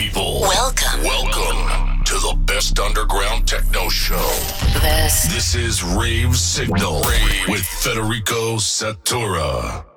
people. Welcome. Welcome to the best underground techno show. This This is Rave Signal Rave with Federico Satura.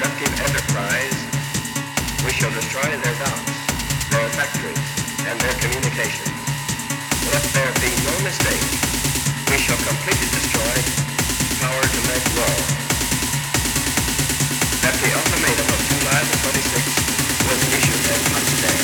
Productive enterprise, we shall destroy their docks, their factories, and their communications. Let there be no mistake, we shall completely destroy power to make war. That the ultimatum of July the 26th was issued and published.